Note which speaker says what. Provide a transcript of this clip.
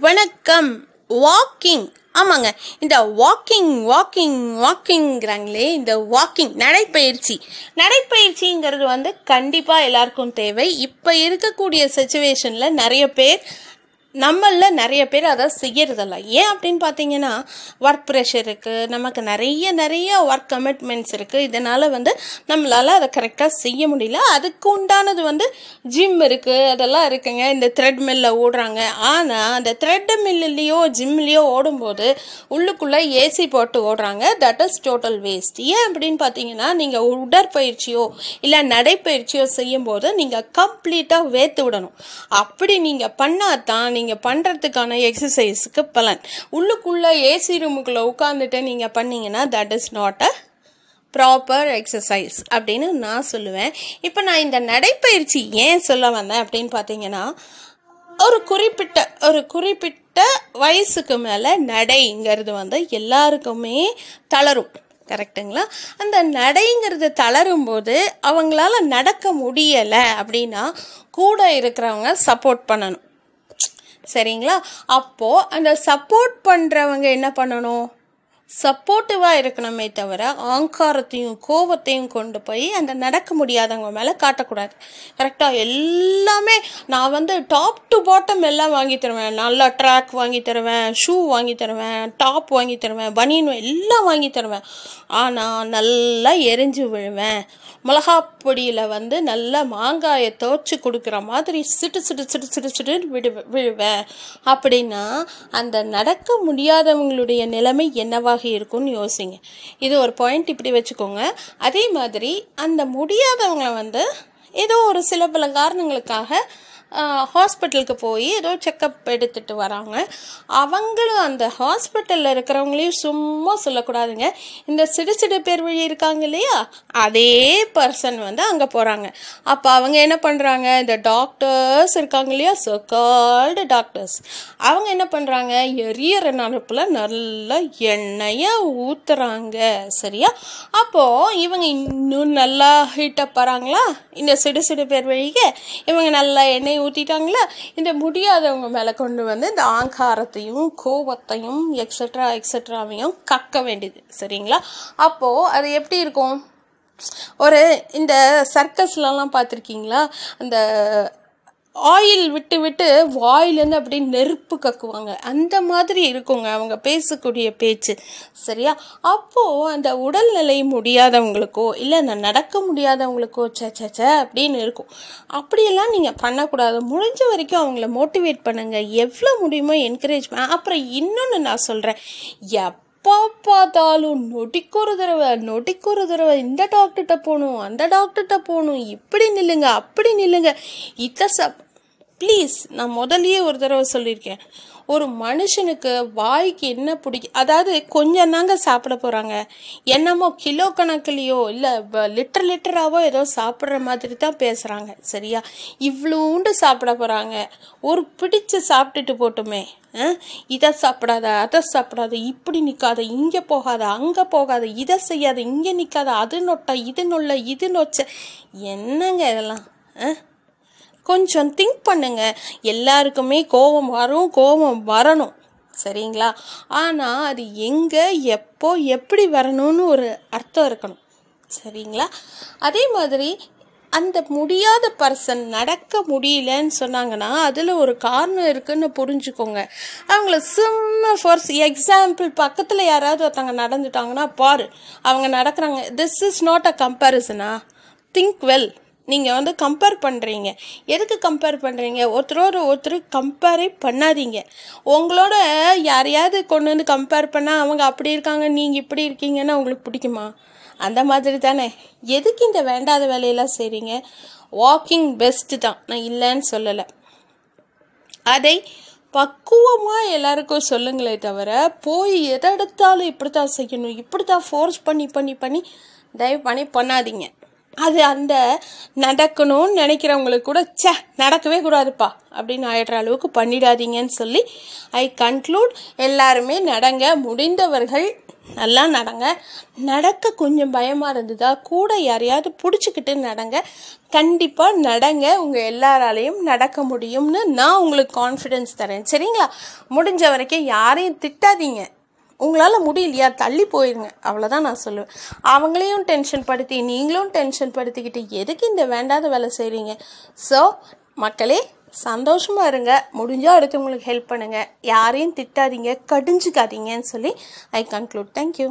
Speaker 1: வணக்கம். வாக்கிங் ஆமாங்க. இந்த வாக்கிங் வாக்கிங் வாக்கிங்கிறாங்களே இந்த வாக்கிங் நடைப்பயிற்சி. நடைப்பயிற்சிங்கிறது வந்து கண்டிப்பாக எல்லாருக்கும் தேவை. இப்போ இருக்கக்கூடிய சுச்சுவேஷனில் நிறைய பேர் நம்மளில் நிறைய பேர் அதை செய்கிறதில்ல ஏன் அப்படின்னு பார்த்தீங்கன்னா ஒர்க் ப்ரெஷர் இருக்குது நமக்கு நிறைய நிறைய ஒர்க் கமிட்மெண்ட்ஸ் இருக்குது இதனால் வந்து நம்மளால் அதை கரெக்டாக செய்ய முடியல. அதுக்கு உண்டானது வந்து ஜிம் இருக்குது அதெல்லாம் இருக்குங்க. இந்த த்ரெட் மில்ல ஓடுறாங்க. ஆனால் அந்த த்ரெட் மில்லுலேயோ ஜிம்லேயோ ஓடும்போது உள்ளுக்குள்ளே ஏசி போட்டு ஓடுறாங்க. தட் இஸ் டோட்டல் வேஸ்ட் ஏன் அப்படின்னு பார்த்தீங்கன்னா நீங்கள் உடற்பயிற்சியோ இல்லை நடைப்பயிற்சியோ செய்யும்போது நீங்கள் கம்ப்ளீட்டாக வேர்த்து விடணும். அப்படி நீங்கள் பண்ணாதான் நீங்கள் நீங்கள் பண்ணுறதுக்கான எக்ஸசைஸுக்கு பலன். உள்ளுக்குள்ளே ஏசி ரூமுக்குள்ளே உட்காந்துட்டு நீங்கள் பண்ணிங்கன்னா that is not a proper exercise அப்படின்னு நான் சொல்லுவேன். இப்போ நான் இந்த நடைப்பயிற்சி ஏன் சொல்ல வந்தேன் அப்படின்னு பார்த்தீங்கன்னா ஒரு குறிப்பிட்ட ஒரு குறிப்பிட்ட வயசுக்கு மேலே நடைங்கிறது வந்து எல்லாருக்குமே தளரும். கரெக்டுங்களா? அந்த நடைங்கிறது தளரும் போது அவங்களால நடக்க முடியலை அப்படின்னா கூட இருக்கிறவங்க சப்போர்ட் பண்ணணும். சரிங்களா? அப்போது அந்த சப்போர்ட் பண்ணுறவங்க என்ன பண்ணணும்? சப்போர்ட்டிவாக இருக்கணுமே தவிர ஆங்காரத்தையும் கோபத்தையும் கொண்டு போய் அந்த நடக்க முடியாதவங்க மேலே காட்டக்கூடாது. கரெக்டாக எல்லாமே நான் வந்து டாப் டு பாட்டம் எல்லாம் வாங்கி தருவேன். நல்லா ட்ராக் வாங்கி தருவேன் ஷூ வாங்கி தருவேன் டாப் வாங்கி தருவேன் பனியன் எல்லாம் வாங்கி தருவேன். ஆனால் நல்லா எரிஞ்சு விழுவேன். மிளகா பொடியில் வந்து நல்லா மாங்காயை துவச்சி கொடுக்குற மாதிரி சிட்டு சிட்டு சிட்டு சிட்டு சிட்டு விடு விழுவேன். அப்படின்னா அந்த நடக்க முடியாதவங்களுடைய நிலைமை என்னவாக இருக்கும்னு யோசிங்க. இது ஒரு பாயிண்ட் இப்படி வச்சுக்கோங்க. அதே மாதிரி அந்த முடியாதவங்க வந்து ஏதோ ஒரு சில பல காரணங்களுக்காக ஹாஸ்பிட்டலுக்கு போய் ஏதோ செக்கப் எடுத்துகிட்டு வராங்க. அவங்களும் அந்த ஹாஸ்பிட்டலில் இருக்கிறவங்களையும் சும்மா சொல்லக்கூடாதுங்க. இந்த சிடு சிடு பேர் வழி இருக்காங்க இல்லையா? அதே பர்சன் வந்து அங்கே போகிறாங்க அப்போ அவங்க என்ன பண்ணுறாங்க இந்த டாக்டர்ஸ் இருக்காங்க இல்லையா? சொக்கால்டு டாக்டர்ஸ் அவங்க என்ன பண்ணுறாங்க எரியற நடுப்பில் நல்லா எண்ணெயை ஊற்றுறாங்க சரியா? அப்போது இவங்க இன்னும் நல்லா ஹீட்டப் வராங்களா? இந்த சிறு சிறு பேர் வழிக்கு இவங்க நல்லா எண்ணெய் ஊற்றிட்டாங்களா இந்த முடியாதவங்க மேலே கொண்டு வந்து இந்த ஆங்காரத்தையும் கோபத்தையும் எக்ஸட்ரா எக்ஸட்ராவையும் கக்க வேண்டியது. சரிங்களா? அப்போது அது எப்படி இருக்கும்? ஒரு இந்த சர்க்கஸ்லலாம் பார்த்துருக்கீங்களா? அந்த ஆயில் விட்டு விட்டு வாயிலேருந்து அப்படியே நெருப்பு கக்குவாங்க. அந்த மாதிரி இருக்குங்க அவங்க பேசக்கூடிய பேச்சு. சரியா? அப்போது அந்த உடல்நிலை முடியாதவங்களுக்கோ இல்லை அந்த நடக்க முடியாதவங்களுக்கோ சே சே சே அப்படின்னு இருக்கும். அப்படியெல்லாம் நீங்கள் பண்ணக்கூடாது. முடிஞ்ச வரைக்கும் அவங்கள மோட்டிவேட் பண்ணுங்கள் எவ்வளோ முடியுமோ என்கரேஜ் பண்ண அப்புறம் இன்னொன்று நான் சொல்கிறேன் எப் எப்போ பார்த்தாலும் நொடிக்கு ஒரு தடவை நொடிக்கு ஒரு தடவை இந்த டாக்டர்கிட்ட போகணும் அந்த டாக்டர்கிட்ட போகணும். இப்படி நில்லுங்க அப்படி நில்லுங்க. இதை சப் ப்ளீஸ் நான் முதல்லையே ஒரு தடவை சொல்லியிருக்கேன். ஒரு மனுஷனுக்கு வாய்க்கு என்ன பிடிக்கும் அதாவது கொஞ்சம் தாங்க சாப்பிட போகிறாங்க என்னமோ கிலோ கணக்குலேயோ இல்லை லிட்டர் லிட்டராகவோ ஏதோ சாப்பிட்ற மாதிரி தான் பேசுகிறாங்க சரியா? இவ்வளோண்டு சாப்பிட போகிறாங்க ஒரு பிடிச்சு சாப்பிட்டுட்டு போட்டுமே இதை சாப்பிடாத அதை சாப்பிடாத இப்படி நிற்காத இங்கே போகாத அங்கே போகாத இதை செய்யாத இங்கே நிற்காத அது நொட்டா இது நொல்ல இது நொச்ச. என்னங்க இதெல்லாம் ஆ? கொஞ்சம் திங்க் பண்ணுங்க. எல்லாருக்குமே கோபம் வரும் கோபம் வரணும். சரிங்களா? ஆனால் அது எங்கே எப்போ எப்படி வரணும்னு ஒரு அர்த்தம் இருக்கணும். சரிங்களா? அதே மாதிரி அந்த முடியாத பர்சன் நடக்க முடியலன்னு சொன்னாங்கன்னா அதில் ஒரு காரணம் இருக்குன்னு புரிஞ்சுக்கோங்க. அவங்கள சும்மா ஃபோர்ஸ் எக்ஸாம்பிள் பக்கத்தில் யாராவது ஒருத்தவங்க நடந்துட்டாங்கன்னா பாரு அவங்க நடக்கிறாங்க. திஸ் இஸ் நாட் அ கம்பேரிசனா திங்க் வெல் நீங்கள் வந்து கம்பேர் பண்ணுறீங்க எதுக்கு கம்பேர் பண்ணுறீங்க ஒருத்தரோட ஒருத்தர் கம்பேரே பண்ணாதீங்க. உங்களோட யாரையாவது கொண்டு வந்து கம்பேர் பண்ணால் அவங்க அப்படி இருக்காங்க நீங்கள் இப்படி இருக்கீங்கன்னா உங்களுக்கு பிடிக்குமா? அந்த மாதிரி தானே. எதுக்கு இந்த வேண்டாத வேலையெல்லாம் செய்கிறீங்க வாக்கிங் பெஸ்ட்டு தான். நான் இல்லைன்னு சொல்லலை. அதை பக்குவமாக எல்லாருக்கும் சொல்லுங்களே தவிர போய் எதை எடுத்தாலும் இப்படி தான் செய்யணும் இப்படி தான் ஃபோர்ஸ் பண்ணி பண்ணி பண்ணி தயவு பண்ணி பண்ணாதீங்க. அது அந்த நடக்கணும்னு நினைக்கிறவங்களுக்கு கூட ச்சே நடக்கவே கூடாதுப்பா. அப்படின்னு ஆயிடுற அளவுக்கு பண்ணிடாதீங்கன்னு சொல்லி ஐ கன்க்ளூட் எல்லாருமே நடங்க முடிந்தவர்கள் நல்லா நடங்க. நடக்க கொஞ்சம் பயமாக இருந்ததா கூட யாரையாவது பிடிச்சிக்கிட்டு நடங்க. கண்டிப்பாக நடங்க உங்கள் எல்லாராலையும் நடக்க முடியும்னு நான் உங்களுக்கு கான்ஃபிடென்ஸ் தரேன். சரிங்களா? முடிஞ்ச வரைக்கும் யாரையும் திட்டாதீங்க. உங்களால் முடியலையா? தள்ளி போயிருங்க. அவ்வளோதான் நான் சொல்லுவேன். அவங்களையும் டென்ஷன் படுத்தி நீங்களும் டென்ஷன் படுத்திக்கிட்டு எதுக்கு இந்த வேண்டாத வேலை செய்கிறீங்க ஸோ மக்களே சந்தோஷமாக இருங்க. முடிஞ்சால் அடுத்தவங்களுக்கு ஹெல்ப் பண்ணுங்கள் யாரையும் திட்டாதீங்க. கடிஞ்சிக்காதீங்கன்னு சொல்லி ஐ கன்க்ளூட் தேங்க்யூ